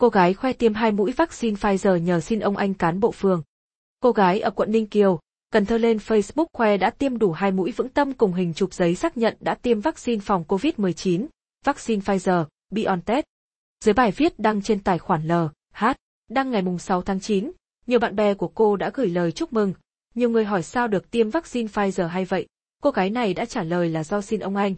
Cô gái khoe tiêm hai mũi vaccine Pfizer nhờ xin ông anh cán bộ phường. Cô gái ở quận Ninh Kiều, Cần Thơ lên Facebook khoe đã tiêm đủ hai mũi vững tâm cùng hình chụp giấy xác nhận đã tiêm vaccine phòng COVID-19, vaccine Pfizer, BioNTech. Dưới bài viết đăng trên tài khoản L, H, đăng ngày 6 tháng 9, nhiều bạn bè của cô đã gửi lời chúc mừng. Nhiều người hỏi sao được tiêm vaccine Pfizer hay vậy? Cô gái này đã trả lời là do xin ông anh.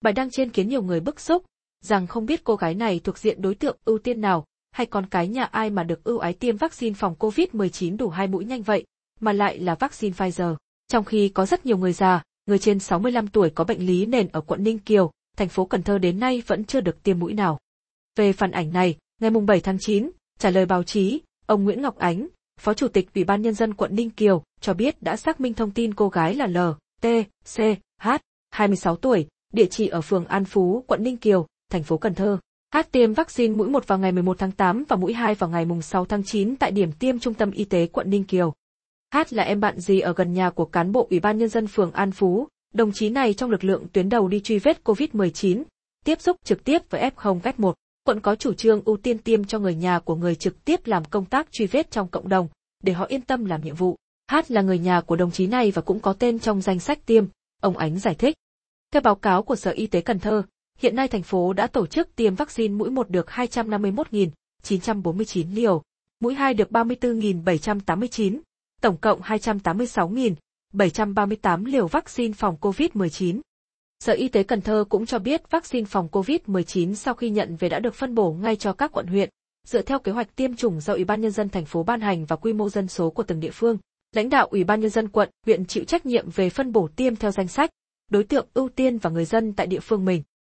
Bài đăng trên khiến nhiều người bức xúc, rằng không biết cô gái này thuộc diện đối tượng ưu tiên nào, hay con cái nhà ai mà được ưu ái tiêm vaccine phòng COVID-19 đủ hai mũi nhanh vậy, mà lại là vaccine Pfizer. Trong khi có rất nhiều người già, người trên 65 tuổi có bệnh lý nền ở quận Ninh Kiều, thành phố Cần Thơ đến nay vẫn chưa được tiêm mũi nào. Về phản ảnh này, ngày 7 tháng 9, trả lời báo chí, ông Nguyễn Ngọc Ánh, Phó Chủ tịch Ủy ban Nhân dân quận Ninh Kiều, cho biết đã xác minh thông tin cô gái là L, T, C, H, 26 tuổi, địa chỉ ở phường An Phú, quận Ninh Kiều, thành phố Cần Thơ. H tiêm vaccine mũi 1 vào ngày 11 tháng 8 và mũi 2 vào ngày 6 tháng 9 tại điểm tiêm Trung tâm Y tế quận Ninh Kiều. H là em bạn gì ở gần nhà của cán bộ Ủy ban Nhân dân phường An Phú, đồng chí này trong lực lượng tuyến đầu đi truy vết COVID-19, tiếp xúc trực tiếp với F0 F1. Quận có chủ trương ưu tiên tiêm cho người nhà của người trực tiếp làm công tác truy vết trong cộng đồng, để họ yên tâm làm nhiệm vụ. H là người nhà của đồng chí này và cũng có tên trong danh sách tiêm, ông Ánh giải thích. Theo báo cáo của Sở Y tế Cần Thơ, hiện nay thành phố đã tổ chức tiêm vaccine mũi 1 được 251.949 liều, mũi 2 được 34.789, tổng cộng 286.738 liều vaccine phòng COVID-19. Sở Y tế Cần Thơ cũng cho biết vaccine phòng COVID-19 sau khi nhận về đã được phân bổ ngay cho các quận huyện, dựa theo kế hoạch tiêm chủng do Ủy ban nhân dân thành phố ban hành và quy mô dân số của từng địa phương. Lãnh đạo Ủy ban nhân dân quận, huyện chịu trách nhiệm về phân bổ tiêm theo danh sách, đối tượng ưu tiên và người dân tại địa phương mình.